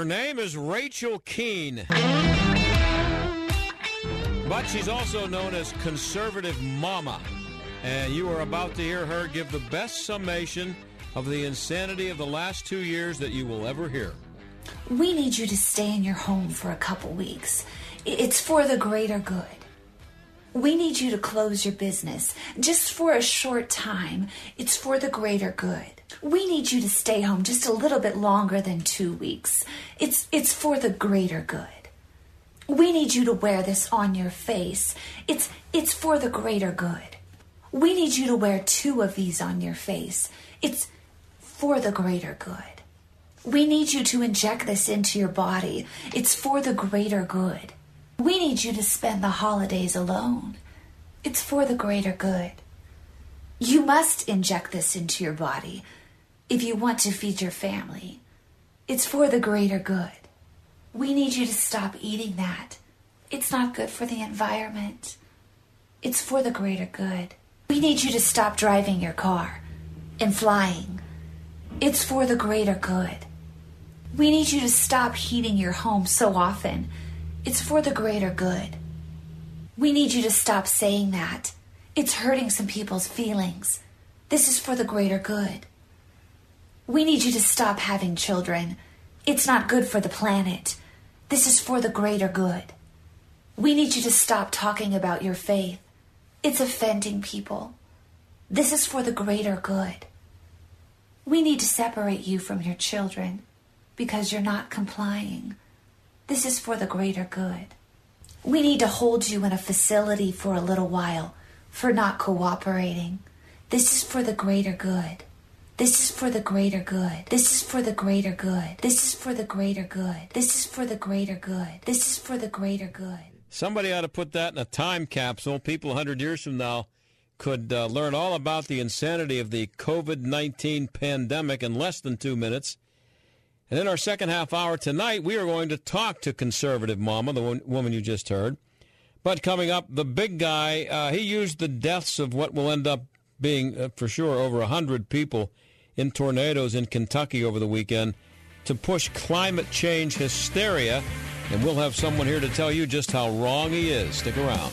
Her name is Rachel Keane. But she's also known as Conservative Momma. And you are about to hear her give the best summation of the insanity of the last two years that you will ever hear. We need you to stay in your home for a couple weeks. It's for the greater good. We need you to close your business just for a short time. It's for the greater good. We need you to stay home just a little bit longer than 2 weeks. It's it's for the greater good. We need you to wear this on your face. It's it's for the greater good. We need you to wear two of these on your face. It's for the greater good. We need you to inject this into your body. It's for the greater good. We need you to spend the holidays alone. It's for the greater good. You must inject this into your body if you want to feed your family. It's for the greater good. We need you to stop eating that. It's not good for the environment. It's for the greater good. We need you to stop driving your car and flying. It's for the greater good. We need you to stop heating your home so often. It's for the greater good. We need you to stop saying that. It's hurting some people's feelings. This is for the greater good. We need you to stop having children. It's not good for the planet. This is for the greater good. We need you to stop talking about your faith. It's offending people. This is for the greater good. We need to separate you from your children because you're not complying. This is for the greater good. We need to hold you in a facility for a little while for not cooperating. This is for the greater good. This is for the greater good. This is for the greater good. This is for the greater good. This is for the greater good. This is for the greater good. Somebody ought to put that in a time capsule. People 100 years from now could uh, learn all about the insanity of the COVID 19 pandemic in less than two minutes. And in our second half hour tonight, we are going to talk to conservative momma, the woman you just heard. But coming up, the big guy, uh, he used the deaths of what will end up being, uh, for sure, over 100 people in tornadoes in Kentucky over the weekend to push climate change hysteria. And we'll have someone here to tell you just how wrong he is. Stick around.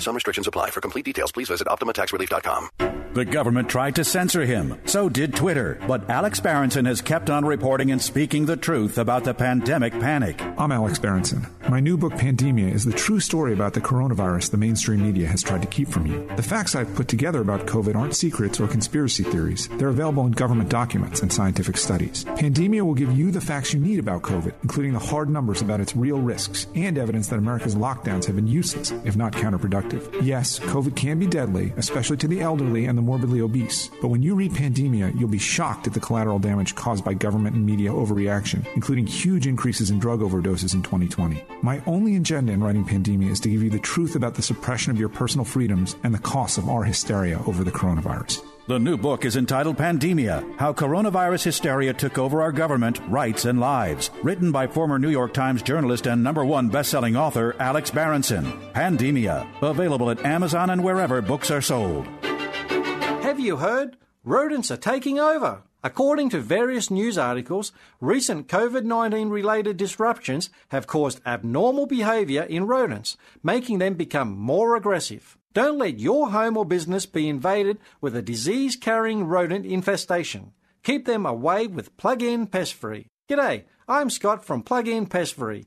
Some restrictions apply. For complete details, please visit OptimaTaxRelief.com. The government tried to censor him. So did Twitter. But Alex Berenson has kept on reporting and speaking the truth about the pandemic panic. I'm Alex Berenson. My new book, Pandemia, is the true story about the coronavirus the mainstream media has tried to keep from you. The facts I've put together about COVID aren't secrets or conspiracy theories. They're available in government documents and scientific studies. Pandemia will give you the facts you need about COVID, including the hard numbers about its real risks and evidence that America's lockdowns have been useless, if not counterproductive. Yes, COVID can be deadly, especially to the elderly and the morbidly obese. But when you read Pandemia, you'll be shocked at the collateral damage caused by government and media overreaction, including huge increases in drug overdoses in 2020. My only agenda in writing Pandemia is to give you the truth about the suppression of your personal freedoms and the costs of our hysteria over the coronavirus. The new book is entitled Pandemia How Coronavirus Hysteria Took Over Our Government, Rights, and Lives. Written by former New York Times journalist and number one best-selling author Alex Berenson. Pandemia. Available at Amazon and wherever books are sold. Have you heard? Rodents are taking over. According to various news articles, recent COVID 19 related disruptions have caused abnormal behaviour in rodents, making them become more aggressive. Don't let your home or business be invaded with a disease carrying rodent infestation. Keep them away with Plug In Pest Free. G'day, I'm Scott from Plug In Pest Free.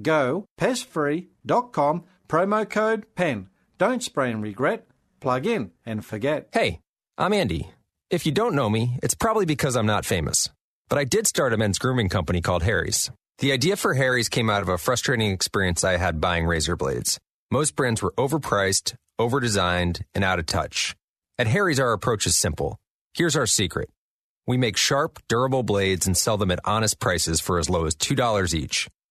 Gopestfree.com, promo code PEN. Don't spray and regret. Plug in and forget. Hey, I'm Andy. If you don't know me, it's probably because I'm not famous. But I did start a men's grooming company called Harry's. The idea for Harry's came out of a frustrating experience I had buying razor blades. Most brands were overpriced, overdesigned, and out of touch. At Harry's, our approach is simple. Here's our secret. We make sharp, durable blades and sell them at honest prices for as low as $2 each.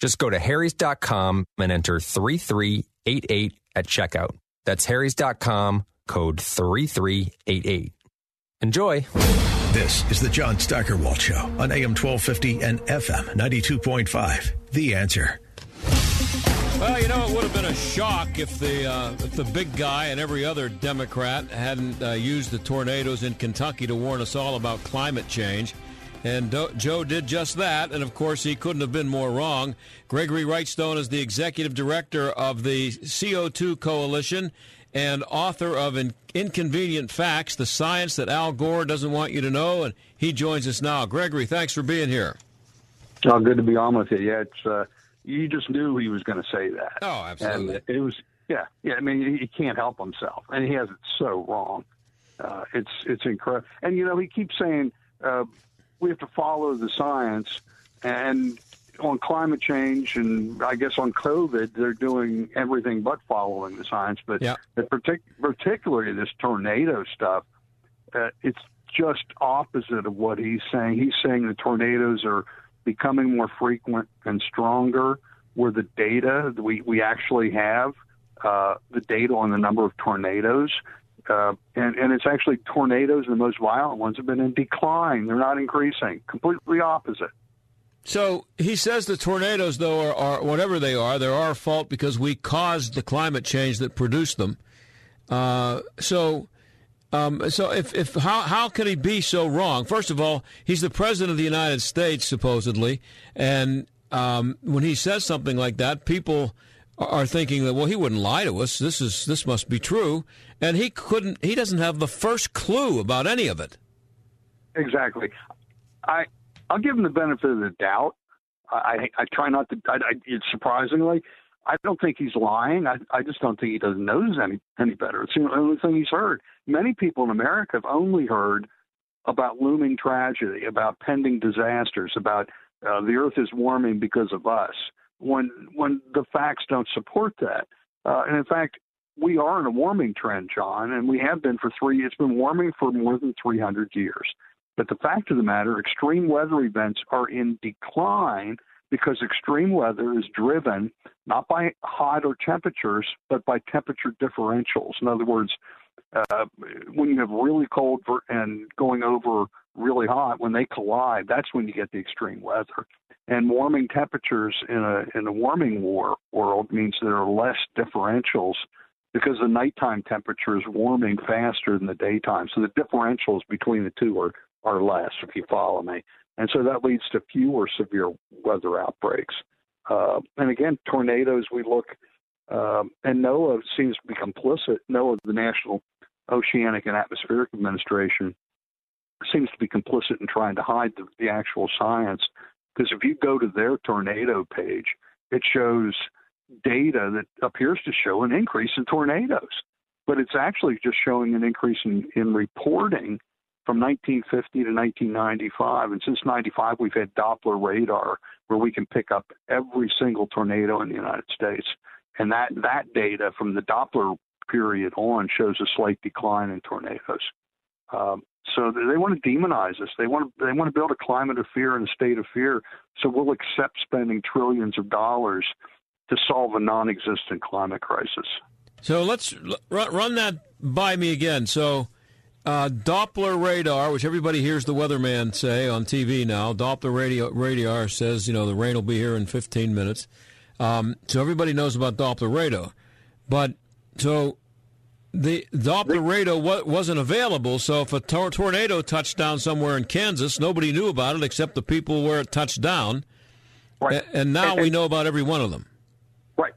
Just go to harrys.com and enter 3388 at checkout. That's harrys.com, code 3388. Enjoy. This is the John Steigerwald Show on AM 1250 and FM 92.5. The answer. Well, you know, it would have been a shock if the uh, if the big guy and every other Democrat hadn't uh, used the tornadoes in Kentucky to warn us all about climate change. And Do- Joe did just that, and of course, he couldn't have been more wrong. Gregory Wrightstone is the executive director of the CO2 Coalition and author of In- Inconvenient Facts, the science that Al Gore doesn't want you to know, and he joins us now. Gregory, thanks for being here. Oh, good to be on with you. Yeah, it's uh, you just knew he was going to say that. Oh, absolutely. And it was yeah, yeah. I mean, he can't help himself, and he has it so wrong. Uh, it's it's incredible, and you know he keeps saying uh, we have to follow the science, and on climate change and I guess on COVID, they're doing everything but following the science. But yeah. partic- particularly this tornado stuff, uh, it's just opposite of what he's saying. He's saying the tornadoes are becoming more frequent and stronger. Where the data we we actually have uh, the data on the number of tornadoes. Uh, and, and it's actually tornadoes, the most violent ones, have been in decline. They're not increasing. Completely opposite. So he says the tornadoes, though, are, are, whatever they are, they're our fault because we caused the climate change that produced them. Uh, so, um, so if, if how how could he be so wrong? First of all, he's the president of the United States supposedly, and um, when he says something like that, people are thinking that well, he wouldn't lie to us. This is this must be true, and he couldn't. He doesn't have the first clue about any of it. Exactly. I I'll give him the benefit of the doubt. I I try not to. I, I, it's surprisingly, I don't think he's lying. I I just don't think he doesn't knows any any better. It's the only thing he's heard. Many people in America have only heard about looming tragedy, about pending disasters, about uh, the earth is warming because of us. When when the facts don't support that, uh, and in fact, we are in a warming trend, John, and we have been for three. It's been warming for more than 300 years. But the fact of the matter, extreme weather events are in decline because extreme weather is driven not by hot or temperatures, but by temperature differentials. In other words, uh, when you have really cold and going over really hot, when they collide, that's when you get the extreme weather. And warming temperatures in a in a warming war world means there are less differentials because the nighttime temperature is warming faster than the daytime. So the differentials between the two are, are less, if you follow me. And so that leads to fewer severe weather outbreaks. Uh, and again, tornadoes, we look, um, and NOAA seems to be complicit. NOAA, the National Oceanic and Atmospheric Administration, seems to be complicit in trying to hide the, the actual science. Because if you go to their tornado page, it shows data that appears to show an increase in tornadoes, but it's actually just showing an increase in, in reporting from 1950 to 1995. And since 95, we've had Doppler radar where we can pick up every single tornado in the United States. And that, that data from the Doppler period on shows a slight decline in tornadoes. Um, so they want to demonize us. They want to they want to build a climate of fear and a state of fear. So we'll accept spending trillions of dollars to solve a non-existent climate crisis. So let's run that by me again. So uh, Doppler radar, which everybody hears the weatherman say on TV now, Doppler radio, radar says you know the rain will be here in 15 minutes. Um, so everybody knows about Doppler radar, but so the Doppler radar wasn't available. So if a tor- tornado touched down somewhere in Kansas, nobody knew about it except the people where it touched down. Right. And now and, we know about every one of them. Right.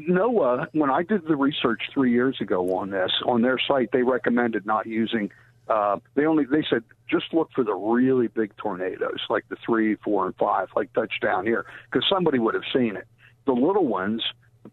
NOAA, when I did the research three years ago on this, on their site, they recommended not using. Uh, they only they said just look for the really big tornadoes, like the three, four, and five, like touchdown here, because somebody would have seen it. The little ones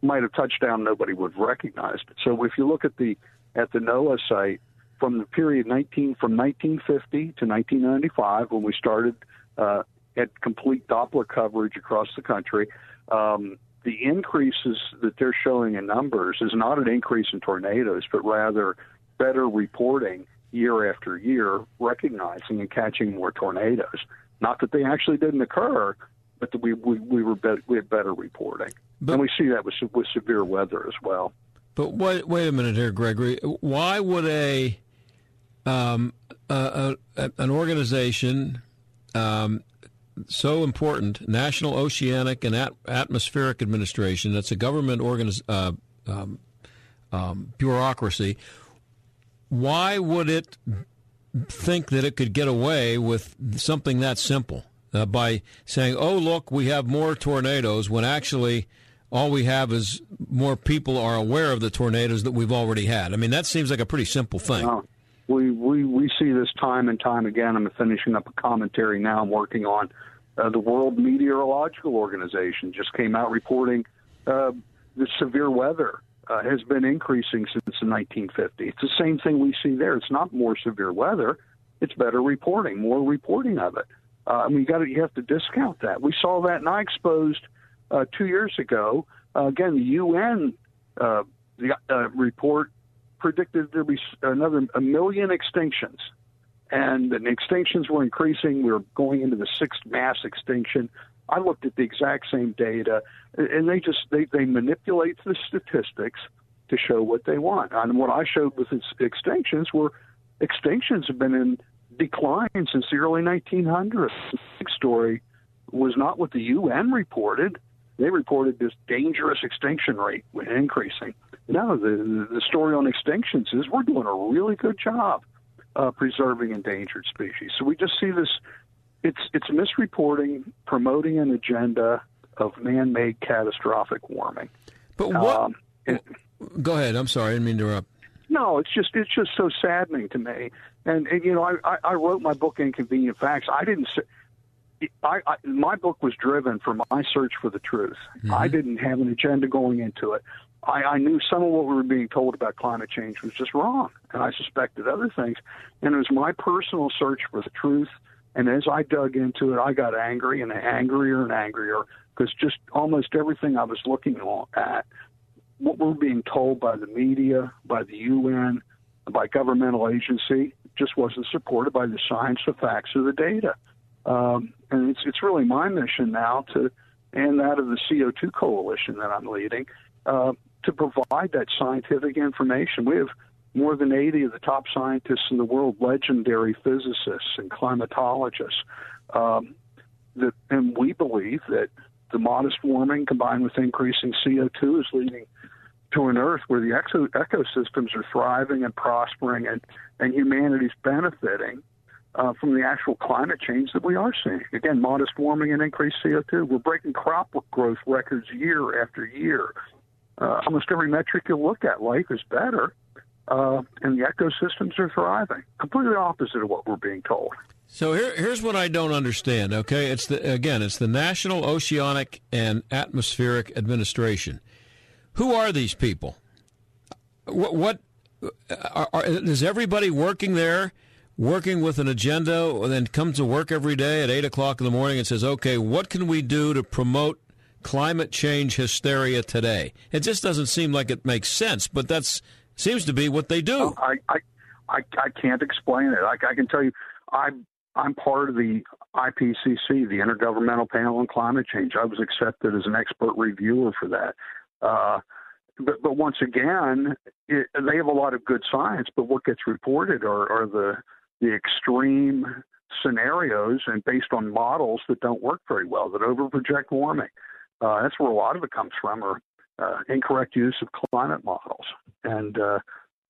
might have touched down, nobody would have recognized it. So if you look at the at the NOAA site from the period 19 from 1950 to 1995, when we started uh, at complete Doppler coverage across the country. Um, the increases that they're showing in numbers is not an increase in tornadoes, but rather better reporting year after year, recognizing and catching more tornadoes. Not that they actually didn't occur, but that we we, we were be- we had better reporting, but, and we see that with with severe weather as well. But wait wait a minute here, Gregory. Why would a um, an organization um, so important, National Oceanic and At- Atmospheric Administration, that's a government organiz- uh, um, um, bureaucracy, why would it think that it could get away with something that simple uh, by saying, oh, look, we have more tornadoes when actually all we have is more people are aware of the tornadoes that we've already had? I mean, that seems like a pretty simple thing. we, we, we see this time and time again. I'm finishing up a commentary now I'm working on uh, the World Meteorological Organization just came out reporting uh, the severe weather uh, has been increasing since the 1950s. It's the same thing we see there. It's not more severe weather; it's better reporting, more reporting of it. Uh, I mean, you got you have to discount that. We saw that, and I exposed uh, two years ago. Uh, again, the UN uh, the uh, report predicted there'd be another a million extinctions and the extinctions were increasing. We were going into the sixth mass extinction. I looked at the exact same data, and they just they, they manipulate the statistics to show what they want. And what I showed with extinctions were extinctions have been in decline since the early 1900s. The big story was not what the UN reported. They reported this dangerous extinction rate increasing. No, the the story on extinctions is we're doing a really good job uh, preserving endangered species. So we just see this. It's it's misreporting, promoting an agenda of man-made catastrophic warming. But what? Um, it, go ahead. I'm sorry. I didn't mean to interrupt. No, it's just it's just so saddening to me. And, and you know, I, I, I wrote my book Inconvenient Facts. I didn't. I, I, my book was driven for my search for the truth. Mm-hmm. I didn't have an agenda going into it. I, I knew some of what we were being told about climate change was just wrong, and I suspected other things. And it was my personal search for the truth. And as I dug into it, I got angry and angrier and angrier because just almost everything I was looking at, what we're being told by the media, by the UN, by governmental agency, just wasn't supported by the science, the facts, or the data. Um, and it's it's really my mission now to, and that of the CO2 coalition that I'm leading, uh, to provide that scientific information. We have more than 80 of the top scientists in the world, legendary physicists and climatologists. Um, that, and we believe that the modest warming combined with increasing CO2 is leading to an Earth where the exo- ecosystems are thriving and prospering and, and humanity's benefiting uh, from the actual climate change that we are seeing. Again, modest warming and increased CO2. We're breaking crop growth records year after year. Uh, almost every metric you look at, life is better, uh, and the ecosystems are thriving. Completely opposite of what we're being told. So here, here's what I don't understand. Okay, it's the again, it's the National Oceanic and Atmospheric Administration. Who are these people? What, what are, are, is everybody working there? Working with an agenda, and then comes to work every day at eight o'clock in the morning and says, "Okay, what can we do to promote climate change hysteria today?" It just doesn't seem like it makes sense, but that's seems to be what they do. Oh, I I, I, I can't explain it. I, I can tell you, I'm I'm part of the IPCC, the Intergovernmental Panel on Climate Change. I was accepted as an expert reviewer for that. Uh, but, but once again, it, they have a lot of good science, but what gets reported are, are the the extreme scenarios and based on models that don't work very well, that overproject warming. Uh, that's where a lot of it comes from, or uh, incorrect use of climate models. And uh,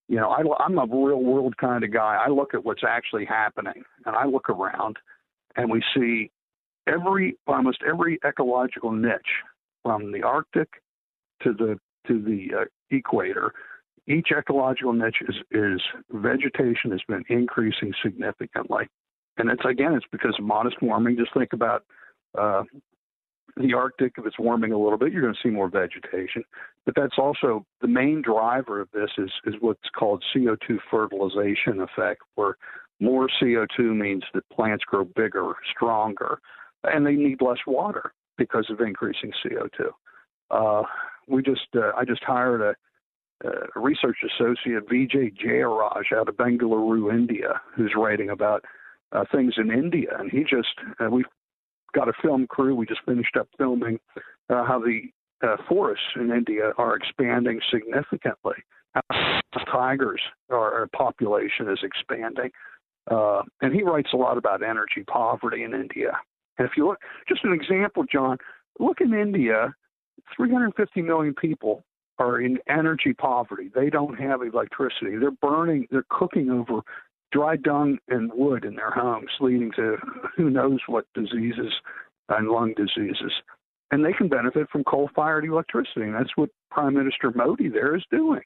you know, I, I'm a real world kind of guy. I look at what's actually happening, and I look around, and we see every almost every ecological niche, from the Arctic to the to the uh, equator, each ecological niche is, is vegetation has been increasing significantly, and it's again it's because of modest warming. Just think about uh, the Arctic. If it's warming a little bit, you're going to see more vegetation. But that's also the main driver of this is is what's called CO2 fertilization effect, where more CO2 means that plants grow bigger, stronger, and they need less water because of increasing CO2. Uh, we just uh, I just hired a uh, research associate Vijay Jayaraj out of Bengaluru, India, who's writing about uh, things in India, and he just uh, we've got a film crew. We just finished up filming uh, how the uh, forests in India are expanding significantly. How tigers our population is expanding, uh, and he writes a lot about energy poverty in India. And if you look, just an example, John, look in India 350 million people are in energy poverty. They don't have electricity. They're burning, they're cooking over dry dung and wood in their homes, leading to who knows what diseases and lung diseases. And they can benefit from coal fired electricity. And that's what Prime Minister Modi there is doing.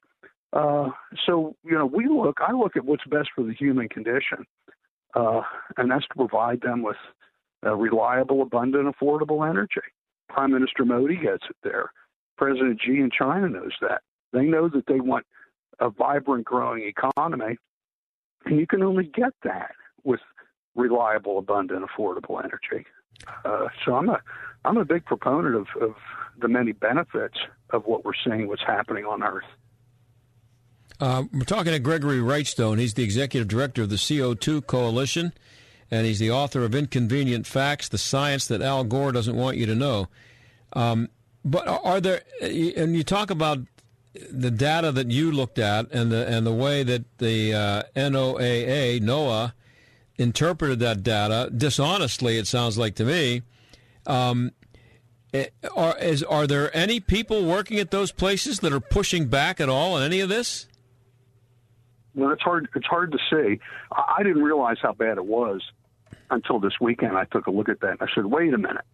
Uh, so, you know, we look, I look at what's best for the human condition, uh, and that's to provide them with reliable, abundant, affordable energy. Prime Minister Modi gets it there. President Xi in China knows that. They know that they want a vibrant, growing economy, and you can only get that with reliable, abundant, affordable energy. Uh, so I'm a I'm a big proponent of, of the many benefits of what we're seeing, what's happening on Earth. Uh, we're talking to Gregory Wrightstone. He's the executive director of the CO2 Coalition and he's the author of Inconvenient Facts: The Science That Al Gore Doesn't Want You to Know. Um, but are there? And you talk about the data that you looked at and the and the way that the uh, NOAA NOAA interpreted that data dishonestly. It sounds like to me. Um, eh, are is are there any people working at those places that are pushing back at all on any of this? Well, it's hard. It's hard to say. I didn't realize how bad it was until this weekend. I took a look at that and I said, wait a minute.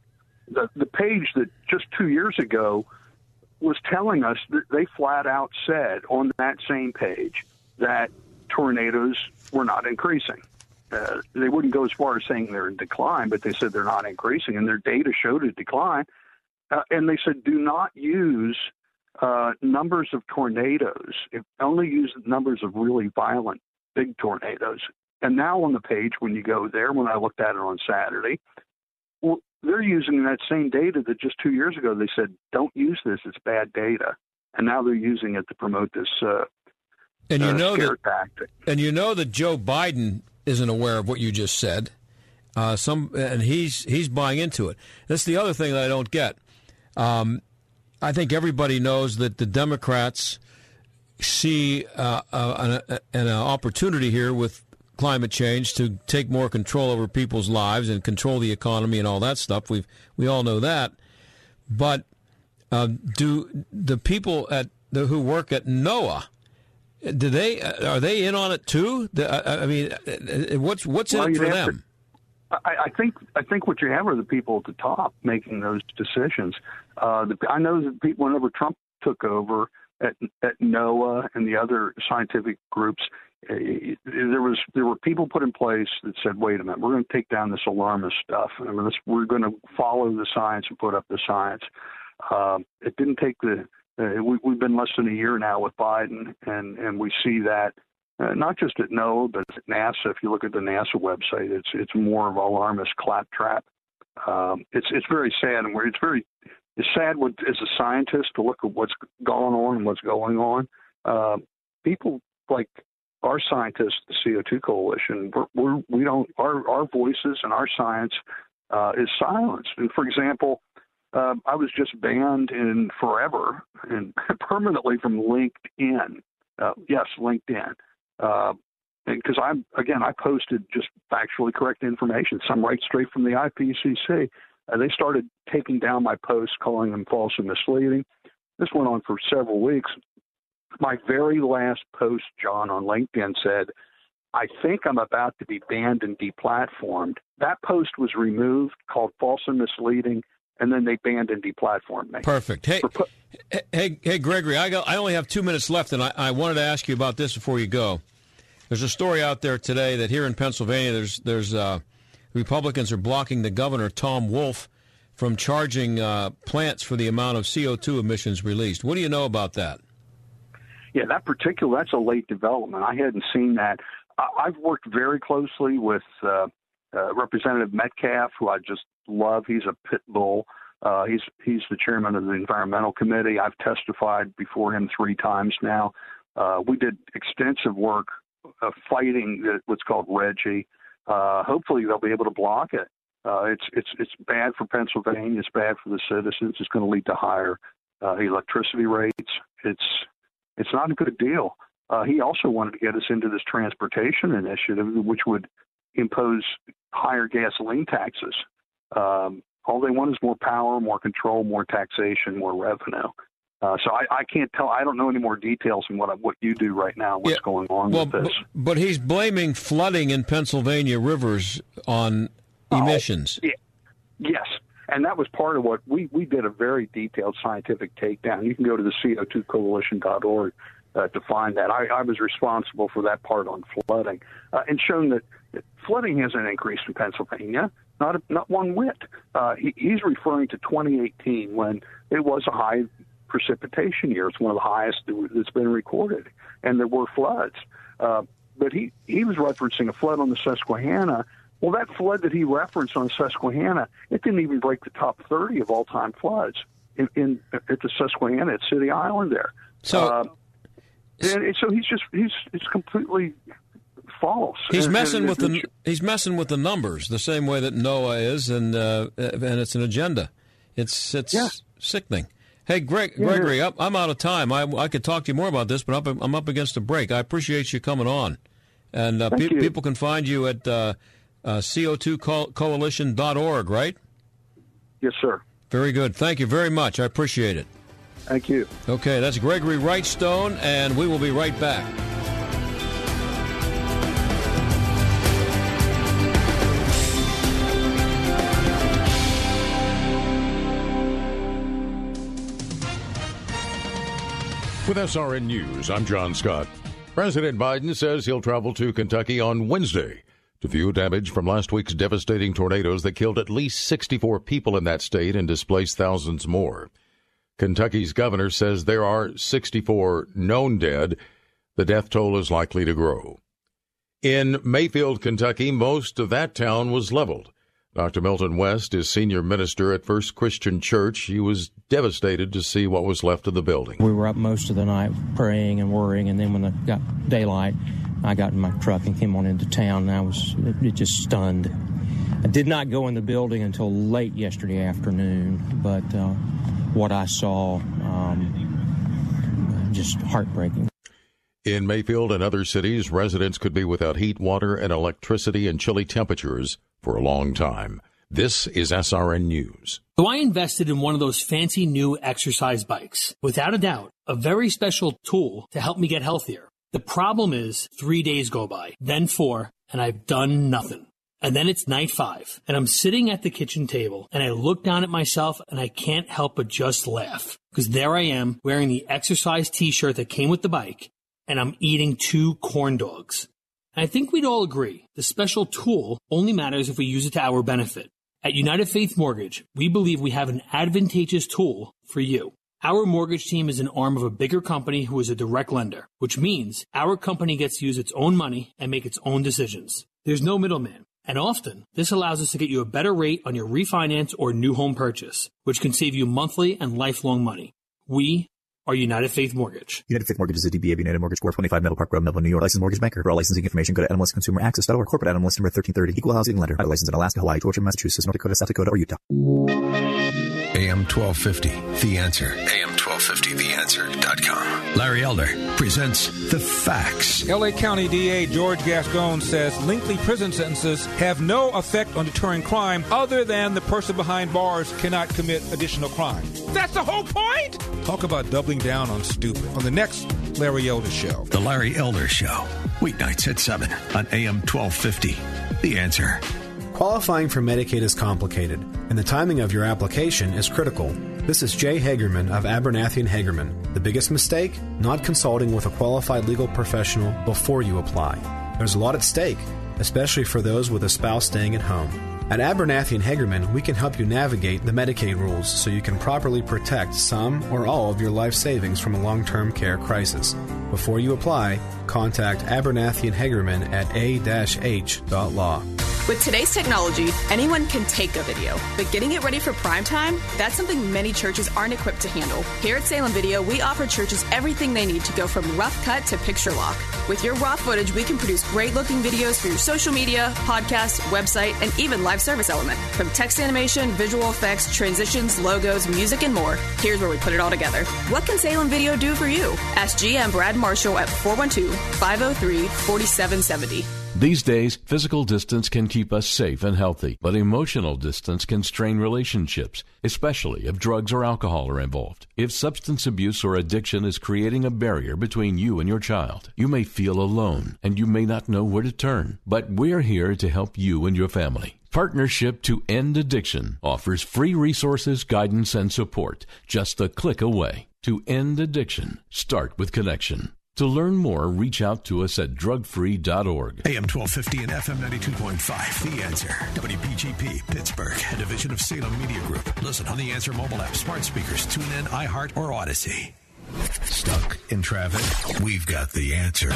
The, the page that just two years ago was telling us that they flat out said on that same page that tornadoes were not increasing. Uh, they wouldn't go as far as saying they're in decline, but they said they're not increasing, and their data showed a decline. Uh, and they said do not use uh, numbers of tornadoes. If only use numbers of really violent big tornadoes. And now on the page, when you go there, when I looked at it on Saturday, they're using that same data that just two years ago they said, don't use this, it's bad data. And now they're using it to promote this uh, and you uh, know that, tactic. And you know that Joe Biden isn't aware of what you just said. Uh, some and he's he's buying into it. That's the other thing that I don't get. Um, I think everybody knows that the Democrats see uh, uh, an, an, opportunity here with climate change to take more control over people's lives and control the economy and all that stuff. We we all know that, but uh, do the people at the, who work at NOAA do they are they in on it too? I mean, what's what's well, in it for them? To, I, I, think I think what you have are the people at the top making those decisions. Uh, the, I know that people, whenever Trump took over at, at NOAA and the other scientific groups, uh, there was there were people put in place that said, "Wait a minute, we're going to take down this alarmist stuff. I mean, we're going to follow the science and put up the science." Uh, it didn't take the uh, we, we've been less than a year now with Biden, and and we see that uh, not just at NOAA, but at NASA. If you look at the NASA website, it's it's more of alarmist claptrap. Um, it's it's very sad, and it's very it's sad what, as a scientist to look at what's going on and what's going on. Uh, people like our scientists, the CO2 Coalition, we're, we're, we don't our our voices and our science uh, is silenced. And for example, uh, I was just banned in forever and permanently from LinkedIn. Uh, yes, LinkedIn. Uh, because I'm again, I posted just factually correct information, some right straight from the IPCC. Uh, they started taking down my posts, calling them false and misleading. This went on for several weeks. My very last post, John, on LinkedIn said, I think I'm about to be banned and deplatformed. That post was removed, called false and misleading, and then they banned and deplatformed me. Perfect. Hey, hey, hey, Gregory, I, got, I only have two minutes left, and I, I wanted to ask you about this before you go. There's a story out there today that here in Pennsylvania, there's there's uh, Republicans are blocking the governor Tom Wolf from charging uh, plants for the amount of CO2 emissions released. What do you know about that? Yeah, that particular that's a late development. I hadn't seen that. I've worked very closely with uh, uh, Representative Metcalfe, who I just love. He's a pit bull. Uh, he's he's the chairman of the environmental committee. I've testified before him three times now. Uh, we did extensive work uh, fighting the, what's called RGGI. Uh, hopefully, they'll be able to block it. It's it's it's bad for Pennsylvania. It's bad for the citizens. It's going to lead to higher electricity rates. It's it's not a good deal. Uh, he also wanted to get us into this transportation initiative, which would impose higher gasoline taxes. Um, all they want is more power, more control, more taxation, more revenue. Uh, so I, I, can't tell. I don't know any more details than what what you do right now. What's yeah. going on well, with this? But, but, he's blaming flooding in Pennsylvania rivers on oh, emissions. Yeah. Yes, and that was part of what we we did a very detailed scientific takedown. You can go to the CO2coalition.org uh, to find that. I, I was responsible for that part on flooding uh, and shown that flooding hasn't increased in Pennsylvania, not a, not one whit. Uh, he, he's referring to 2018 when it was a high precipitation year. It's one of the highest that's been recorded, and there were floods. Uh, but he he was referencing a flood on the Susquehanna. Well, that flood that he referenced on Susquehanna, it didn't even break the top 30 of all-time floods in, in at the Susquehanna at City Island there. So, uh, and so he's just he's it's completely false. He's messing and, with the he's messing with the numbers the same way that NOAA is, and uh, and it's an agenda. It's it's yeah. sickening. Hey, Greg, Gregory, yeah. I'm out of time. I, I could talk to you more about this, but I'm up against a break. I appreciate you coming on, and uh, pe- people can find you at uh, uh, co2coalition.org, right? Yes, sir. Very good. Thank you very much. I appreciate it. Thank you. Okay, that's Gregory Wrightstone, and we will be right back. With SRN News, I'm John Scott. President Biden says he'll travel to Kentucky on Wednesday to view damage from last week's devastating tornadoes that killed at least 64 people in that state and displaced thousands more. Kentucky's governor says there are 64 known dead. The death toll is likely to grow. In Mayfield, Kentucky, most of that town was leveled. Dr. Milton West is senior minister at First Christian Church. He was devastated to see what was left of the building. We were up most of the night praying and worrying, and then when it got daylight, I got in my truck and came on into town, and I was it, just stunned. I did not go in the building until late yesterday afternoon, but uh, what I saw um, just heartbreaking. In Mayfield and other cities, residents could be without heat, water, and electricity in chilly temperatures for a long time. This is SRN News. So I invested in one of those fancy new exercise bikes. Without a doubt, a very special tool to help me get healthier. The problem is three days go by, then four, and I've done nothing. And then it's night five, and I'm sitting at the kitchen table, and I look down at myself, and I can't help but just laugh. Because there I am, wearing the exercise t shirt that came with the bike, and I'm eating two corn dogs. And I think we'd all agree the special tool only matters if we use it to our benefit. At United Faith Mortgage, we believe we have an advantageous tool for you. Our mortgage team is an arm of a bigger company who is a direct lender, which means our company gets to use its own money and make its own decisions. There's no middleman. And often, this allows us to get you a better rate on your refinance or new home purchase, which can save you monthly and lifelong money. We are United Faith Mortgage. United Faith Mortgage is a DBA of United Mortgage Corp. 25 Meadow Park Road, Melville, New York. Licensed mortgage banker. For all licensing information, go to nmlsconsumeraccess.org. Corporate NMLS number 1330. Equal housing lender. Out license in Alaska, Hawaii, Georgia, Massachusetts, North Dakota, South Dakota, or Utah. AM 1250, The Answer. AM 1250TheAnswer.com. Larry Elder presents The Facts. LA County DA George Gascon says lengthy prison sentences have no effect on deterring crime other than the person behind bars cannot commit additional crime. That's the whole point? Talk about doubling down on stupid on the next Larry Elder Show. The Larry Elder Show. Weeknights at 7 on AM 1250. The Answer. Qualifying for Medicaid is complicated, and the timing of your application is critical. This is Jay Hagerman of Abernathy and Hagerman. The biggest mistake? Not consulting with a qualified legal professional before you apply. There's a lot at stake, especially for those with a spouse staying at home. At Abernathy and Hagerman, we can help you navigate the Medicaid rules so you can properly protect some or all of your life savings from a long-term care crisis. Before you apply, contact Abernathy and Hagerman at a-h.law. With today's technology, anyone can take a video, but getting it ready for prime time, that's something many churches aren't equipped to handle. Here at Salem Video, we offer churches everything they need to go from rough cut to picture lock. With your raw footage, we can produce great looking videos for your social media, podcast, website, and even live service element. From text animation, visual effects, transitions, logos, music, and more, here's where we put it all together. What can Salem Video do for you? Ask GM Brad Marshall at 412 503 4770. These days, physical distance can keep us safe and healthy, but emotional distance can strain relationships, especially if drugs or alcohol are involved. If substance abuse or addiction is creating a barrier between you and your child, you may feel alone and you may not know where to turn. But we're here to help you and your family. Partnership to End Addiction offers free resources, guidance, and support just a click away. To end addiction, start with connection. To learn more, reach out to us at drugfree.org. AM 1250 and FM 92.5. The Answer. WPGP, Pittsburgh, a division of Salem Media Group. Listen on the Answer mobile app, smart speakers, tune in, iHeart, or Odyssey. Stuck in traffic? We've got the answer.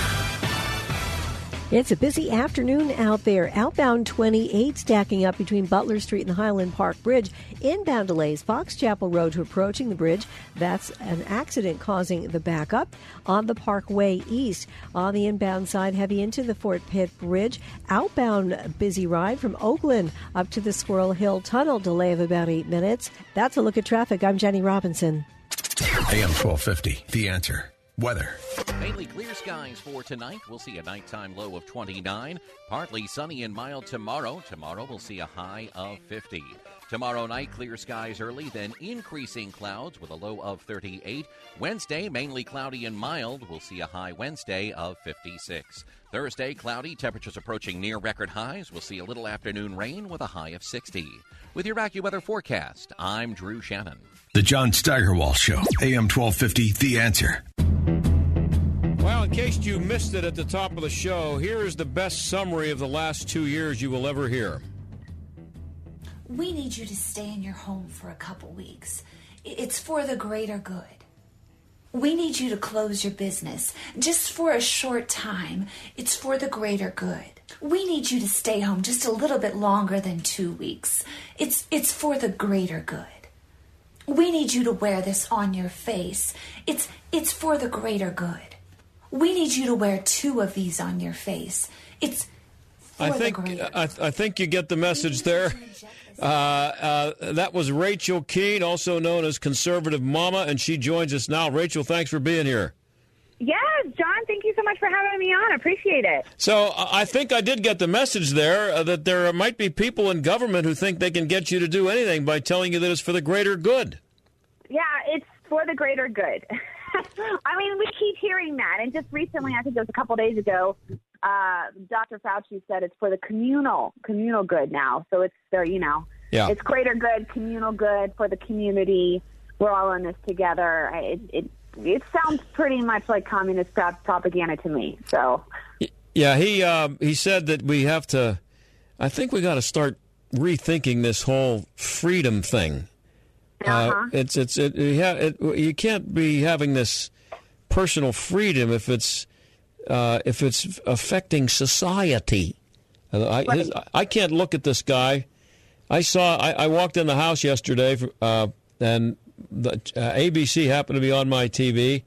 It's a busy afternoon out there. Outbound 28 stacking up between Butler Street and the Highland Park Bridge. Inbound delays, Fox Chapel Road to approaching the bridge. That's an accident causing the backup. On the Parkway East, on the inbound side, heavy into the Fort Pitt Bridge. Outbound busy ride from Oakland up to the Squirrel Hill Tunnel. Delay of about eight minutes. That's a look at traffic. I'm Jenny Robinson. AM 1250. The Answer. Weather. Mainly clear skies for tonight. We'll see a nighttime low of 29. Partly sunny and mild tomorrow. Tomorrow we'll see a high of 50. Tomorrow night, clear skies early, then increasing clouds with a low of 38. Wednesday, mainly cloudy and mild. We'll see a high Wednesday of 56. Thursday, cloudy, temperatures approaching near record highs. We'll see a little afternoon rain with a high of 60. With your AccuWeather forecast, I'm Drew Shannon. The John Steigerwald Show. AM 1250. The Answer. Well, in case you missed it at the top of the show, here is the best summary of the last two years you will ever hear. We need you to stay in your home for a couple weeks. It's for the greater good. We need you to close your business just for a short time. It's for the greater good. We need you to stay home just a little bit longer than 2 weeks. It's it's for the greater good. We need you to wear this on your face. It's it's for the greater good. We need you to wear two of these on your face. It's for I the think greater I, I think you get the message there. Uh, uh, that was Rachel Keane, also known as Conservative Momma, and she joins us now. Rachel, thanks for being here. Yes, John, thank you so much for having me on. I appreciate it. So I I think I did get the message there uh, that there might be people in government who think they can get you to do anything by telling you that it's for the greater good. Yeah, it's for the greater good. I mean, we keep hearing that. And just recently, I think it was a couple days ago, uh, Dr. Fauci said it's for the communal communal good now. So it's there, you know, Yeah. it's greater good, communal good for the community. We're all in this together. It it, it sounds pretty much like communist propaganda to me. So Yeah, he uh, he said that we have to. I think we got to start rethinking this whole freedom thing. Uh huh. it's it's it, it, you can't be having this personal freedom if it's uh, if it's affecting society. Uh, I, his, I can't look at this guy. I saw. I, I walked in the house yesterday, uh, and the, uh, ABC happened to be on my TV,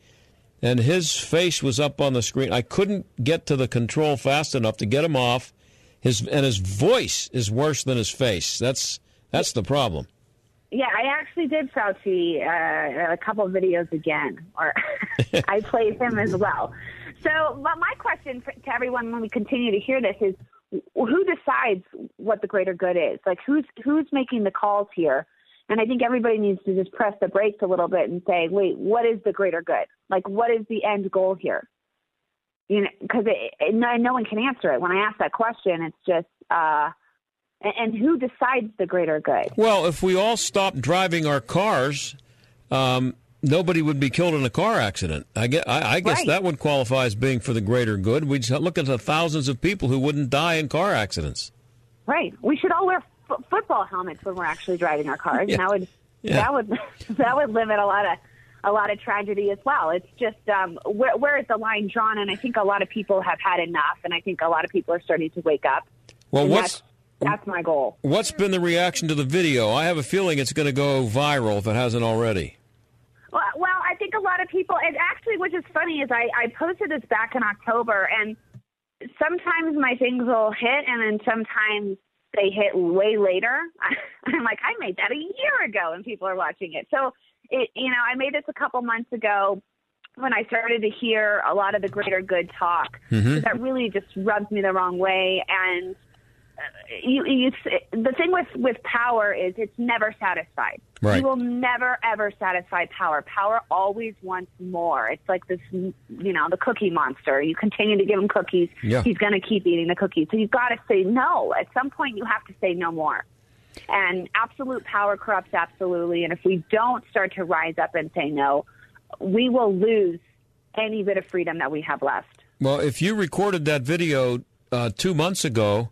and his face was up on the screen. I couldn't get to the control fast enough to get him off. His and his voice is worse than his face. That's that's the problem. yeah, I actually did Fauci uh, a couple videos again, or I played him as well. So, but my question for, to everyone when we continue to hear this is, who decides what the greater good is? Like, who's who's making the calls here? And I think everybody needs to just press the brakes a little bit and say, wait, what is the greater good? Like, what is the end goal here? You know, because no, no one can answer it. When I ask that question, it's just, uh, and, and who decides the greater good? Well, if we all stopped driving our cars, um, nobody would be killed in a car accident. I guess, I, I guess Right. that would qualify as being for the greater good. We'd look at the thousands of people who wouldn't die in car accidents. Right. We should all wear f- football helmets when we're actually driving our cars. Yeah. And that would Yeah. that would that would limit a lot of a lot of tragedy as well. It's just um, where, where is the line drawn? And I think a lot of people have had enough, and I think a lot of people are starting to wake up. Well, what's that's, that's my goal. what's been the reaction to the video? I have a feeling it's going to go viral if it hasn't already. Well, well, I think a lot of people, and actually, which is funny, is I, I posted this back in October, and sometimes my things will hit, and then sometimes they hit way later. I'm like, I made that a year ago, and people are watching it. So, it, you know, I made this a couple months ago when I started to hear a lot of the greater good talk. Mhm. That really just rubs me the wrong way, and you, you, the thing with with power is it's never satisfied. Right. You will never ever satisfy power. Power always wants more. It's like this, you know, the cookie monster. You continue to give him cookies, Yeah. he's going to keep eating the cookies. So you've got to say no. At some point, you have to say no more. And absolute power corrupts absolutely. And if we don't start to rise up and say no, we will lose any bit of freedom that we have left. Well, if you recorded that video uh, two months ago,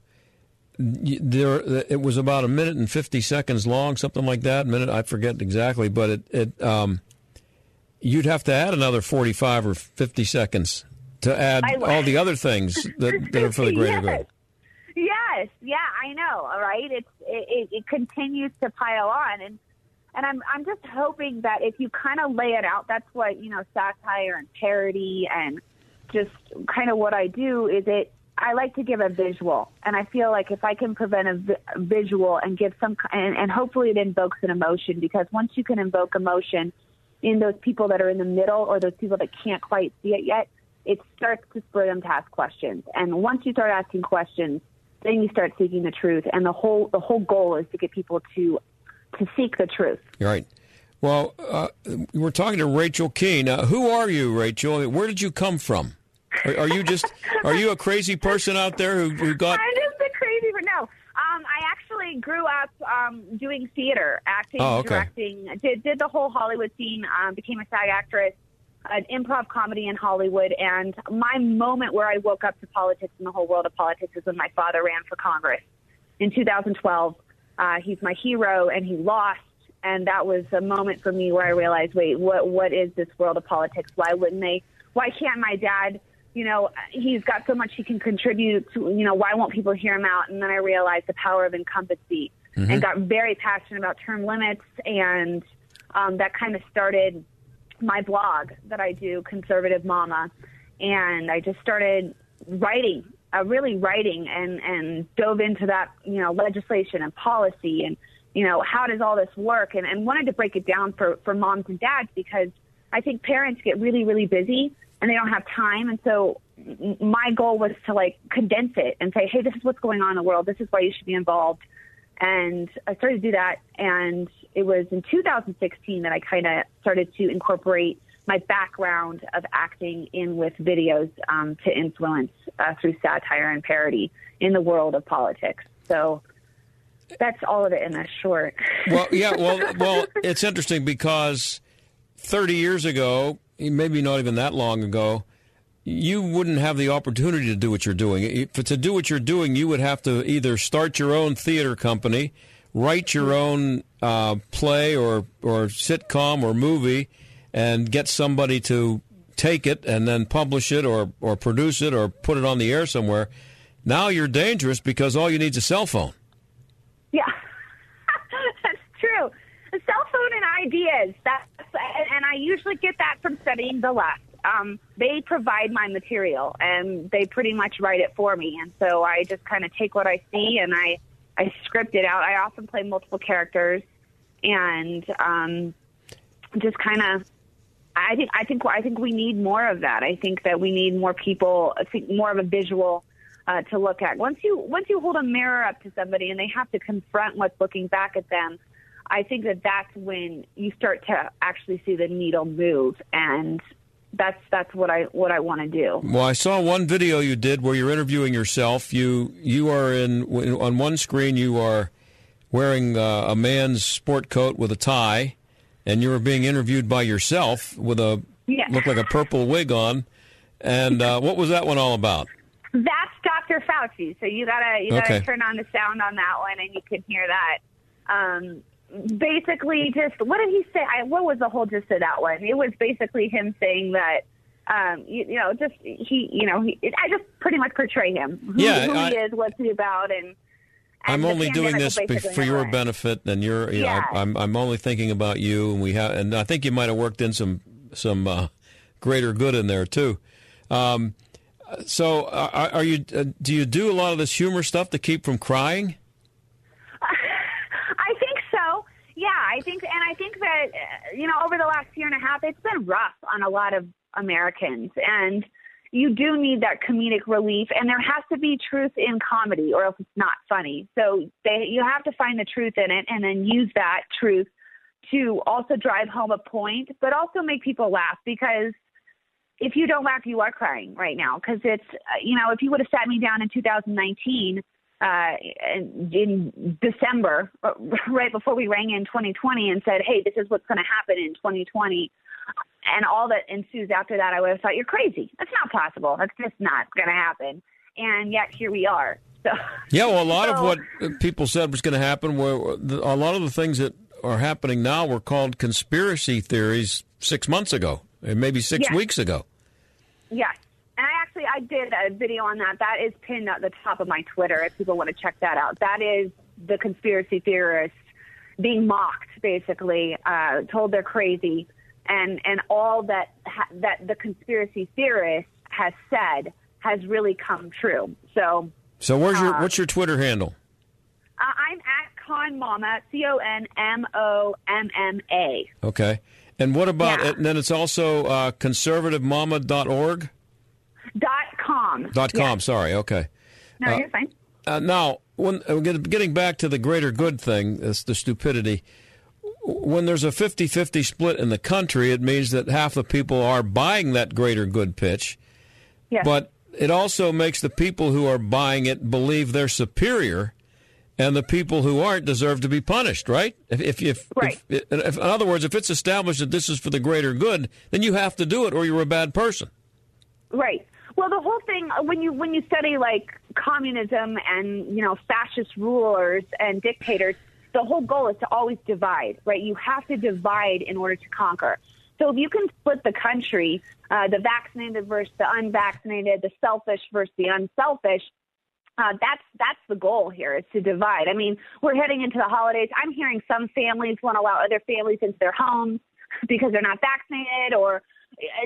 there it was about a minute and fifty seconds long, something like that. Minute, I forget exactly, but it, it um, you'd have to add another forty-five or fifty seconds to add all the other things that, that are for the greater Yes. good. Yes, yeah, I know. All right, it's it, it, it continues to pile on, and and I'm I'm just hoping that if you kind of lay it out, that's what you know, satire and parody and just kind of what I do is it. I like to give a visual, and I feel like if I can prevent a vi- visual and give some, and, and hopefully it invokes an emotion, because once you can invoke emotion in those people that are in the middle or those people that can't quite see it yet, it starts to spur them to ask questions. And once you start asking questions, then you start seeking the truth. And the whole the whole goal is to get people to to seek the truth. Right. Well, uh, we're talking to Rachel Keane. Uh, who are you, Rachel? Where did you come from? Are, are you just are you a crazy person out there who, who got? I'm just a crazy, but no. Um, I actually grew up um, doing theater, acting, Oh, okay. directing. Did did the whole Hollywood scene. Um, became a SAG actress, an improv comedy in Hollywood, and my moment where I woke up to politics and the whole world of politics is when my father ran for Congress in 2012. Uh, he's my hero, and he lost. And that was a moment for me where I realized, wait, what what is this world of politics? Why wouldn't they? Why can't my dad? You know, he's got so much he can contribute to. You know, why won't people hear him out? And then I realized the power of incumbency, Mhm. and got very passionate about term limits, and um, that kind of started my blog that I do, Conservative Momma, and I just started writing, uh, really writing, and and dove into that, you know, legislation and policy, and you know, how does all this work, and and wanted to break it down for for moms and dads because I think parents get really really busy, and they don't have time. And so my goal was to like condense it and say, hey, this is what's going on in the world. This is why you should be involved. And I started to do that. And it was in 2016 that I kind of started to incorporate my background of acting in with videos um, to influence uh, through satire and parody in the world of politics. So that's all of it in a short. Well, yeah, well, well, it's interesting because 30 years ago, maybe not even that long ago, you wouldn't have the opportunity to do what you're doing. If, to do what you're doing, you would have to either start your own theater company, write your own uh, play or or sitcom or movie, and get somebody to take it and then publish it or or produce it or put it on the air somewhere. Now you're dangerous because all you need is a cell phone. Yeah, that's true. A cell phone and ideas. That's and I usually get that from studying the left. Um, they provide my material and they pretty much write it for me, and so I just kind of take what I see and I I script it out. I often play multiple characters and um, just kind of. I think I think I think we need more of that. I think that we need more people. I think more of a visual uh, to look at. Once you once you hold a mirror up to somebody and they have to confront what's looking back at them, I think that that's when you start to actually see the needle move, and that's that's what I what I want to do. Well, I saw one video you did where you're interviewing yourself. You you are in on one screen. You are wearing uh, a man's sport coat with a tie, and you were being interviewed by yourself with a Yeah. look like a purple wig on. And uh, what was that one all about? That's Dr. Fauci. So you gotta you gotta Okay. turn on the sound on that one, and you can hear that. Um, basically, just what did he say? I, what was the whole gist of that one? It was basically him saying that. Um, you, you know, just he, you know, he, I just pretty much portray him. Who, Yeah, who I- he is, what's he about, and I'm only doing this be- for your benefit, and you're. You Yeah. I, I'm I'm only thinking about you, and we have, and I think you might have worked in some some uh, greater good in there too. Um, so, uh, are, are you? Uh, do you do a lot of this humor stuff to keep from crying? I think so. Yeah, I think, and I think that uh, you know, over the last year and a half, it's been rough on a lot of Americans, and you do need that comedic relief, and there has to be truth in comedy, or else it's not funny. So they, you have to find the truth in it, and then use that truth to also drive home a point, but also make people laugh because if you don't laugh, you are crying right now. Because it's, uh, you know, if you would have sat me down in 2019, uh, in December, right before we rang in 2020, and said, "Hey, this is what's going to happen in 2020," and all that ensues after that, I would have thought you're crazy. That's not possible. That's just not going to happen. And yet here we are. So Yeah, well, a lot of what people said was going to happen were a lot of the things that are happening now were called conspiracy theories six months ago, and maybe six Yes. weeks ago. Yes. And I actually I did a video on that. That is pinned at the top of my Twitter if people want to check that out. That is the conspiracy theorists being mocked, basically, uh, told they're crazy, and and all that ha- that the conspiracy theorist has said has really come true. So So, where's your Uh, what's your Twitter handle? uh, I'm at Con Momma, C O N M O M M A. Okay, and what about it? And then it's also uh, conservativemomma.org com. dot com. Sorry, okay. No, Uh, you're fine. Uh, now, when uh, getting back to the greater good thing, it's the stupidity. When there's a 50-50 split in the country, it means that half the people are buying that greater good pitch. Yes. But it also makes the people who are buying it believe they're superior, and the people who aren't deserve to be punished. Right? If, if, if, Right. if, if in other words, if it's established that this is for the greater good, then you have to do it, or you're a bad person. Right. Well, the whole thing when you when you study like communism and you know fascist rulers and dictators, the whole goal is to always divide. Right. You have to divide in order to conquer. So if you can split the country, uh, the vaccinated versus the unvaccinated, the selfish versus the unselfish, uh, that's that's the goal here is to divide. I mean, we're heading into the holidays. I'm hearing some families want to allow other families into their homes because they're not vaccinated, or uh,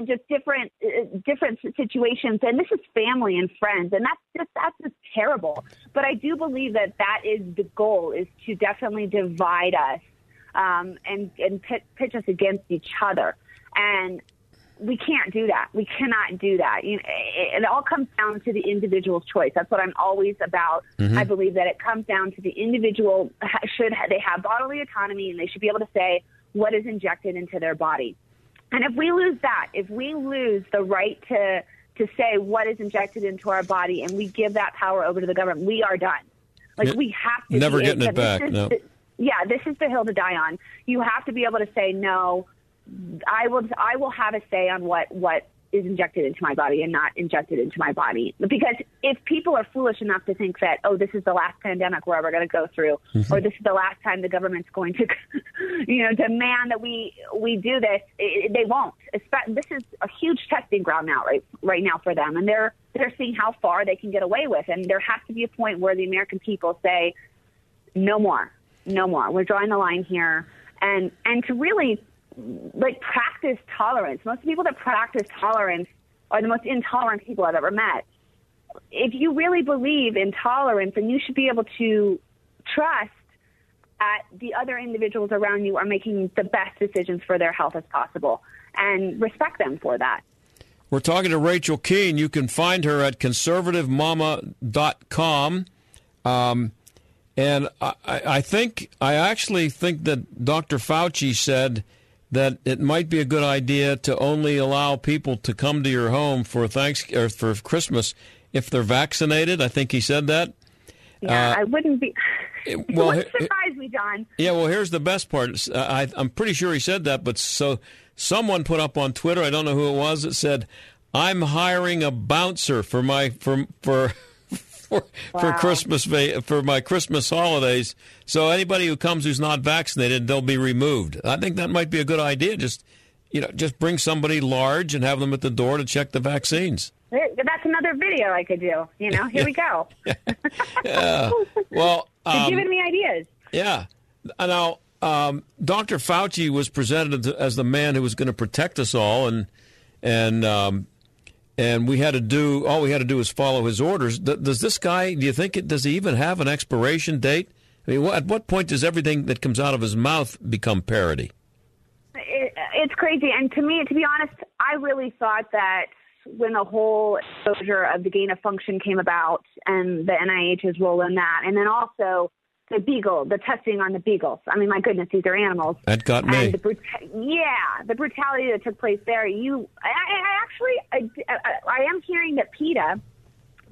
just different uh, different situations. And this is family and friends, and that's just that's just terrible. But I do believe that that is the goal is to definitely divide us um, and and pit, pitch us against each other. And we can't do that. We cannot do that. You know, it, it all comes down to the individual's choice. That's what I'm always about. Mhm. I believe that it comes down to the individual should they have bodily autonomy and they should be able to say what is injected into their body. And if we lose that, if we lose the right to to say what is injected into our body and we give that power over to the government, we are done. Like we have to never be getting able- it back, no. the- yeah, this is the hill to die on. You have to be able to say no. I will. I will have a say on what what is injected into my body and not injected into my body. Because if people are foolish enough to think that oh, this is the last pandemic we're ever going to go through, Mhm. or this is the last time the government's going to, you know, demand that we we do this, i they won't. This is a huge testing ground now, right right now for them, and they're they're seeing how far they can get away with. And there has to be a point where the American people say, no more, no more. We're drawing the line here, and and to really like practice tolerance. Most people that practice tolerance are the most intolerant people I've ever met. If you really believe in tolerance, then you should be able to trust that the other individuals around you are making the best decisions for their health as possible, and respect them for that. We're talking to Rachel Keane. You can find her at conservativemomma.com. Um, and I, I I think, I actually think that Dr. Fauci said that it might be a good idea to only allow people to come to your home for thanks or for Christmas if they're vaccinated. I think he said that. Yeah, Uh, I wouldn't be. well, wouldn't surprise me, John. Yeah, well, here's the best part. Uh, I, I'm pretty sure he said that, but so someone put up on Twitter. I don't know who it was. It said, "I'm hiring a bouncer for my for for." For, for Christmas for my Christmas holidays, so anybody who comes who's not vaccinated, they'll be removed. I think that might be a good idea. Just you know, just bring somebody large and have them at the door to check the vaccines. That's another video I could do. You know, here we go. Yeah. Well, You're um, giving me ideas. Yeah. Now, um, Dr. Fauci was presented as the man who was going to protect us all, and and um, and we had to do all we had to do was follow his orders. Does this guy? Do you think it? Does he even have an expiration date? I mean, at what point does everything that comes out of his mouth become parody? It, it's crazy. And to me, to be honest, I really thought that when the whole exposure of the gain of function came about and the NIH's role in that, and then also the beagle, the testing on the beagles. I mean, my goodness, these are animals. That got me. And the brut- yeah, the brutality that took place there. You, I, I actually, I, I, I am hearing that PETA,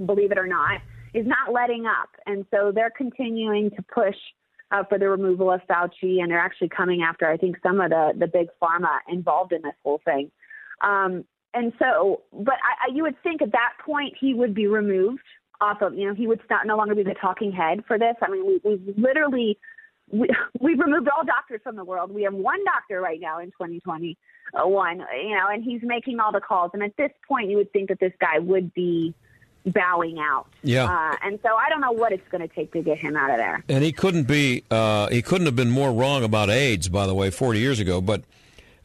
believe it or not, is not letting up, and so they're continuing to push uh, for the removal of Fauci, and they're actually coming after, I think, some of the the big pharma involved in this whole thing. Um, and so, but I, I, you would think at that point he would be removed off of, you know, he would not, no longer be the talking head for this. I mean, we, we've literally we, we've removed all doctors from the world. We have one doctor right now in 2021, you know, and he's making all the calls. And at this point, you would think that this guy would be bowing out. Yeah. Uh, and so I don't know what it's going to take to get him out of there. And he couldn't be uh, he couldn't have been more wrong about AIDS, by the way, 40 years ago. But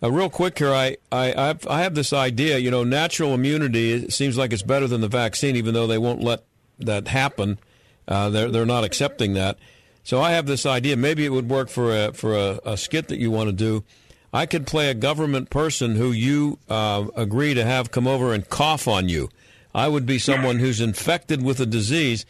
uh, real quick here, I I I've, I have this idea. You know, natural immunity it seems like it's better than the vaccine, even though they won't let that happen. Uh, they're they're not accepting that. So I have this idea. Maybe it would work for a for a, a skit that you want to do. I could play a government person who you uh, agree to have come over and cough on you. I would be someone who's infected with a disease,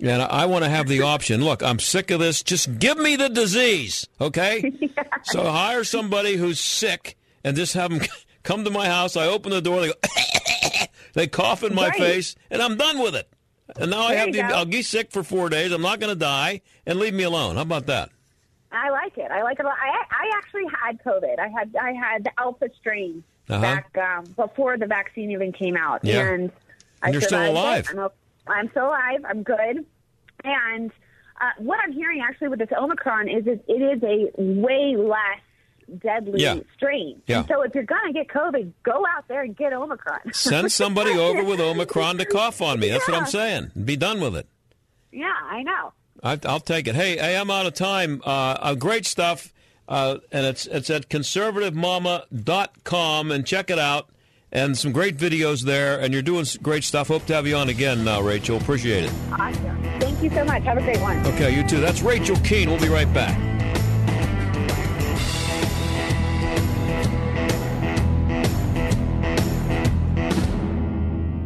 and I want to have the option. Look, I'm sick of this. Just give me the disease, okay? So hire somebody who's sick and just have them come to my house. I open the door. They go, they cough in my Right. face, and I'm done with it. And now I have the. go. I'll be sick for four days. I'm not going to die, and leave me alone. How about that? I like it. I like it. a lot. I I actually had COVID. I had I had the alpha strain Uh-huh. back um, before the vaccine even came out, Yeah. and I And you're still alive. I'm, o- I'm still alive. I'm good. And uh, what I'm hearing actually with this Omicron is it, it is a way less deadly Yeah. strain. Yeah. And so if you're gonna get COVID, go out there and get Omicron. Send somebody over with Omicron to cough on me. That's what I'm saying. Be done with it. yeah, I know. I, I'll take it. Hey, hey, I'm out of time. Uh, uh, great stuff, uh, and it's it's at conservativemomma.com and check it out. And some great videos there, and you're doing great stuff. Hope to have you on again, uh, Rachel. Appreciate it. Awesome. Thank you so much. Have a great one. Okay, you too. That's Rachel Keane. We'll be right back.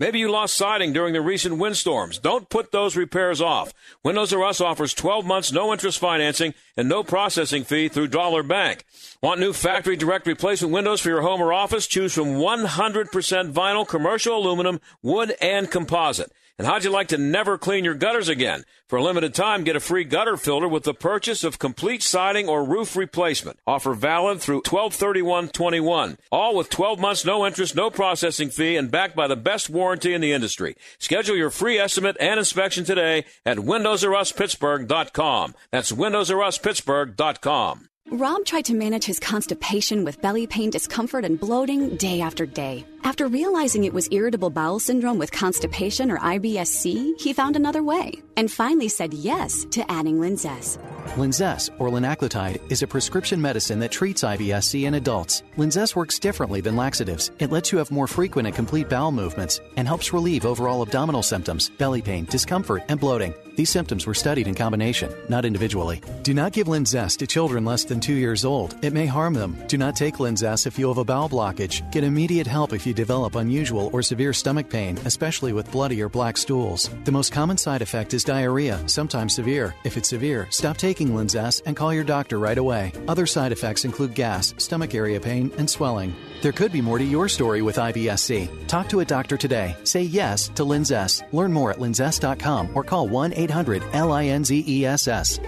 Maybe you lost siding during the recent windstorms. Don't put those repairs off. Windows R Us offers 12 months no interest financing and no processing fee through Dollar Bank. Want new factory direct replacement windows for your home or office? Choose from 100% vinyl, commercial aluminum, wood, and composite. And how'd you like to never clean your gutters again? For a limited time, get a free gutter filter with the purchase of complete siding or roof replacement. Offer valid through 123121. All with 12 months, no interest, no processing fee, and backed by the best warranty in the industry. Schedule your free estimate and inspection today at windowsruspittsburgh.com. That's windowsruspittsburgh.com. Rob tried to manage his constipation with belly pain, discomfort, and bloating day after day. After realizing it was irritable bowel syndrome with constipation or IBS-C, he found another way and finally said yes to adding Linzess. Linzess, or linaclotide, is a prescription medicine that treats IBS-C in adults. Linzess works differently than laxatives. It lets you have more frequent and complete bowel movements and helps relieve overall abdominal symptoms, belly pain, discomfort, and bloating. These symptoms were studied in combination, not individually. Do not give Linzess to children less than two years old. It may harm them. Do not take Linzess if you have a bowel blockage. Get immediate help if you develop unusual or severe stomach pain, especially with bloody or black stools. The most common side effect is diarrhea, sometimes severe. If it's severe, stop taking Linzess and call your doctor right away. Other side effects include gas, stomach area pain, and swelling. There could be more to your story with IBS-C. Talk to a doctor today. Say yes to Linzess. Learn more at linzess.com or call 1 800 LINZESS.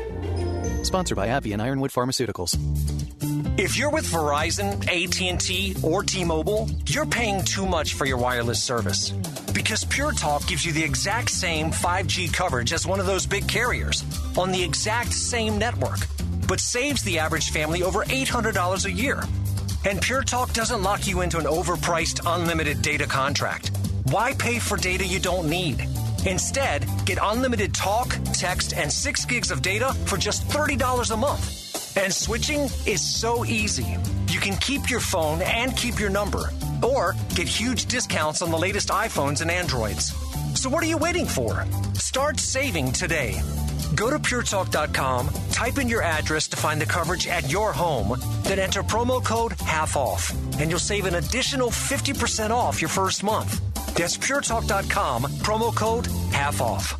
Sponsored by AbbVie and Ironwood Pharmaceuticals. If you're with Verizon, AT&T, or T-Mobile, you're paying too much for your wireless service. Because Pure Talk gives you the exact same 5G coverage as one of those big carriers on the exact same network, but saves the average family over $800 a year. And Pure Talk doesn't lock you into an overpriced unlimited data contract. Why pay for data you don't need? Instead, get unlimited talk, text, and 6 gigs of data for just $30 a month. And switching is so easy. You can keep your phone and keep your number, or get huge discounts on the latest iPhones and Androids. So, what are you waiting for? Start saving today. Go to puretalk.com, type in your address to find the coverage at your home, then enter promo code half off, and you'll save an additional 50% off your first month. That's puretalk.com, promo code half off.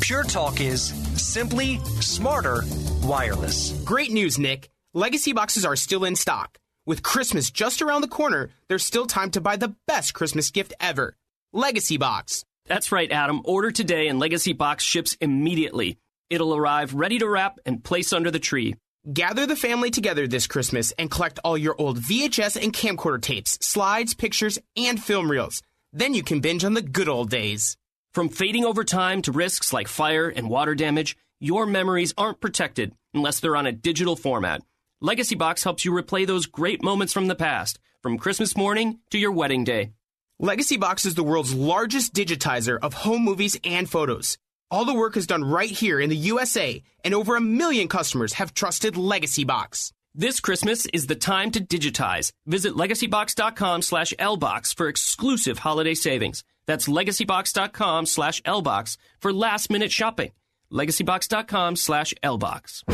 Pure Talk is simply smarter wireless. Great news, Nick. Legacy boxes are still in stock. With Christmas just around the corner, there's still time to buy the best Christmas gift ever Legacy Box. That's right, Adam. Order today and Legacy Box ships immediately. It'll arrive ready to wrap and place under the tree. Gather the family together this Christmas and collect all your old VHS and camcorder tapes, slides, pictures, and film reels. Then you can binge on the good old days. From fading over time to risks like fire and water damage, your memories aren't protected unless they're on a digital format. Legacy Box helps you replay those great moments from the past, from Christmas morning to your wedding day. Legacy Box is the world's largest digitizer of home movies and photos. All the work is done right here in the USA, and over a million customers have trusted Legacy Box. This Christmas is the time to digitize. Visit legacybox.com slash lbox for exclusive holiday savings. That's legacybox.com slash lbox for last minute shopping. legacybox.com slash lbox.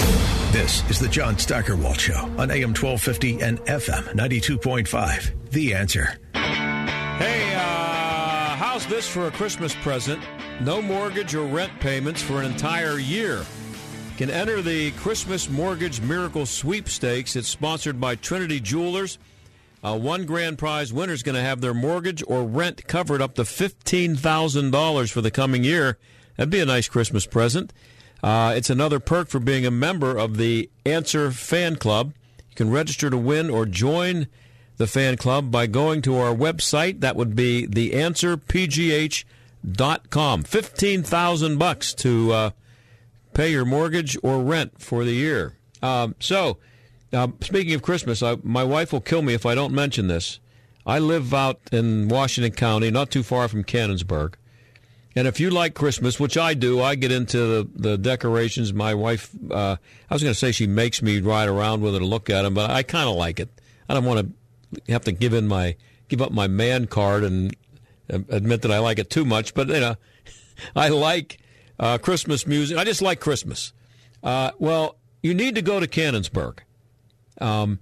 This is the John Steigerwald Show on AM 1250 and FM 92.5. The answer. Hey, uh, how's this for a Christmas present? No mortgage or rent payments for an entire year. Can enter the Christmas Mortgage Miracle Sweepstakes. It's sponsored by Trinity Jewelers. Uh, one grand prize winner is going to have their mortgage or rent covered up to $15,000 for the coming year. That'd be a nice Christmas present. Uh, it's another perk for being a member of the Answer Fan Club. You can register to win or join the fan club by going to our website. That would be theanswerpgh.com. 15000 bucks to uh, pay your mortgage or rent for the year. Um, so, uh, speaking of Christmas, I, my wife will kill me if I don't mention this. I live out in Washington County, not too far from Canonsburg. And if you like Christmas, which I do, I get into the, the decorations. My wife, uh, I was going to say she makes me ride around with her to look at them, but I kind of like it. I don't want to have to give in my give up my man card and admit that I like it too much. But you know, I like uh, Christmas music. I just like Christmas. Uh, well, you need to go to Canonsburg. Um,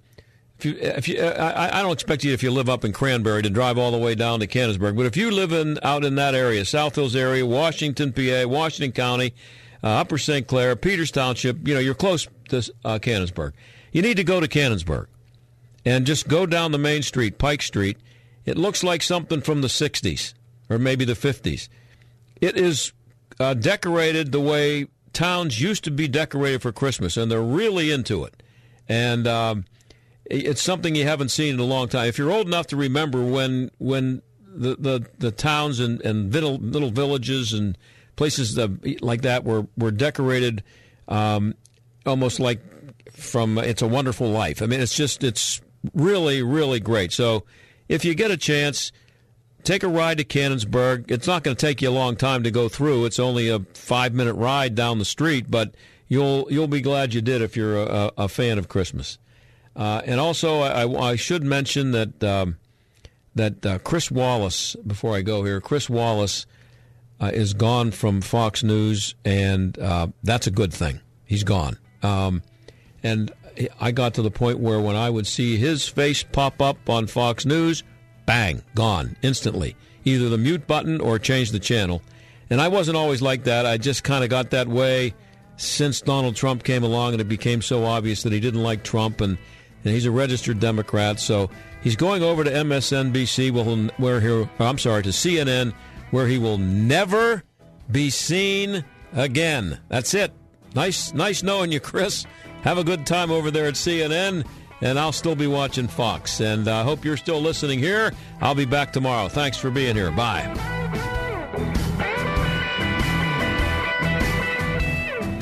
if you, if you, I, I, don't expect you if you live up in Cranberry to drive all the way down to Canonsburg, but if you live in out in that area, South Hills area, Washington, PA, Washington County, uh, Upper St. Clair, Peters Township, you know you're close to uh, Canonsburg. You need to go to Canonsburg and just go down the main street, Pike Street. It looks like something from the '60s or maybe the '50s. It is uh, decorated the way towns used to be decorated for Christmas, and they're really into it. And um, it's something you haven't seen in a long time. If you're old enough to remember when when the the, the towns and, and little, little villages and places that, like that were were decorated um, almost like from It's a Wonderful Life. I mean, it's just it's really really great. So if you get a chance. Take a ride to Canonsburg. It's not going to take you a long time to go through. It's only a five minute ride down the street, but you'll you'll be glad you did if you're a, a fan of Christmas. Uh, and also, I, I, should mention that um, that uh, Chris Wallace. Before I go here, Chris Wallace uh, is gone from Fox News, and uh, that's a good thing. He's gone. Um, and I got to the point where when I would see his face pop up on Fox News, bang, gone instantly. Either the mute button or change the channel. And I wasn't always like that. I just kind of got that way since Donald Trump came along, and it became so obvious that he didn't like Trump and and he's a registered Democrat. So he's going over to MSNBC, where he I'm sorry, to CNN, where he will never be seen again. That's it. Nice, nice knowing you, Chris. Have a good time over there at CNN, and I'll still be watching Fox. And I hope you're still listening here. I'll be back tomorrow. Thanks for being here. Bye.